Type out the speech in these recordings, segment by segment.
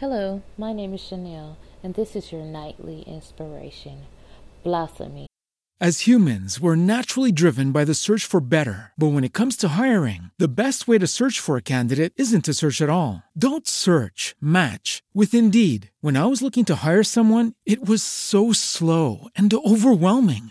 Hello, my name is Chanel, and this is your nightly inspiration, Blossoming. As humans, we're naturally driven by the search for better. But when it comes to hiring, the best way to search for a candidate isn't to search at all. Don't search, match with Indeed. When I was looking to hire someone, it was so slow and overwhelming.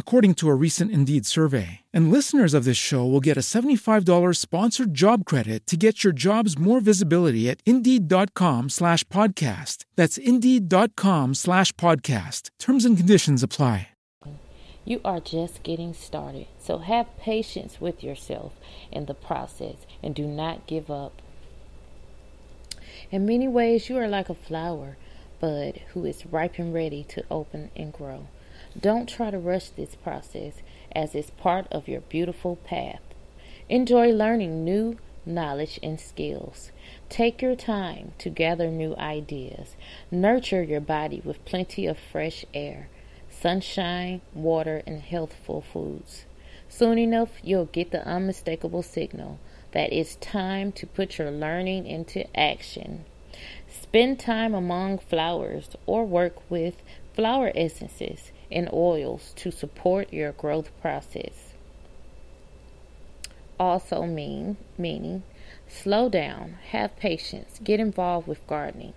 according to a recent Indeed survey. And listeners of this show will get a $75 sponsored job credit to get your jobs more visibility at Indeed.com slash podcast. That's Indeed.com slash podcast. Terms and conditions apply. You are just getting started, so have patience with yourself in the process and do not give up. In many ways, you are like a flower bud who is ripe and ready to open and grow. Don't try to rush this process as it's part of your beautiful path. Enjoy learning new knowledge and skills. Take your time to gather new ideas. Nurture your body with plenty of fresh air sunshine, water, and healthful foods. Soon enough, you'll get the unmistakable signal that it's time to put your learning into action. Spend time among flowers or work with flower essences and oils to support your growth process. Also mean meaning slow down, have patience, get involved with gardening.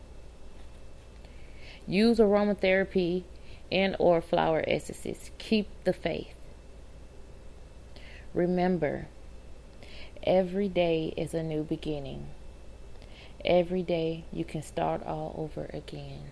Use aromatherapy and or flower essences. Keep the faith. Remember, every day is a new beginning. Every day you can start all over again.